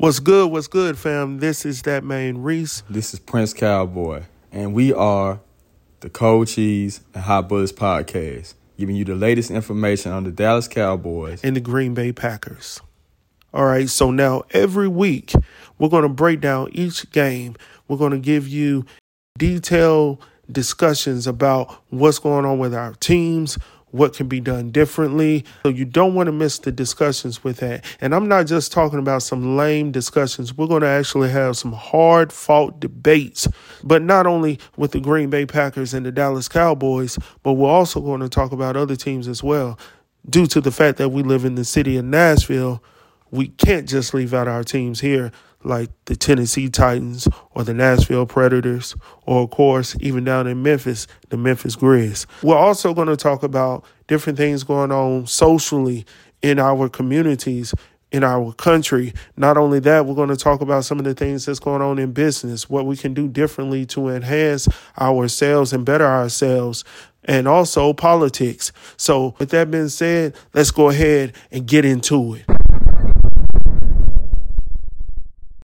What's good? What's good, fam? This is that man Reese. This is Prince Cowboy, and we are the Cold Cheese and Hot Buzz podcast, giving you the latest information on the Dallas Cowboys and the Green Bay Packers. All right, so now every week we're going to break down each game. We're going to give you detailed discussions about what's going on with our teams, what can be done differently. So you don't want to miss the discussions with that. And I'm not just talking about some lame discussions. We're going to actually have some hard fought debates, but not only with the Green Bay Packers and the Dallas Cowboys, but we're also going to talk about other teams as well. Due to the fact that we live in the city of Nashville, we can't just leave out our teams here like the Tennessee Titans or the Nashville Predators, or of course, even down in Memphis, the Memphis Grizz. We're also going to talk about different things going on socially in our communities, in our country. Not only that, we're going to talk about some of the things that's going on in business, what we can do differently to enhance ourselves and better ourselves. And also politics. So, with that being said, let's go ahead and get into it.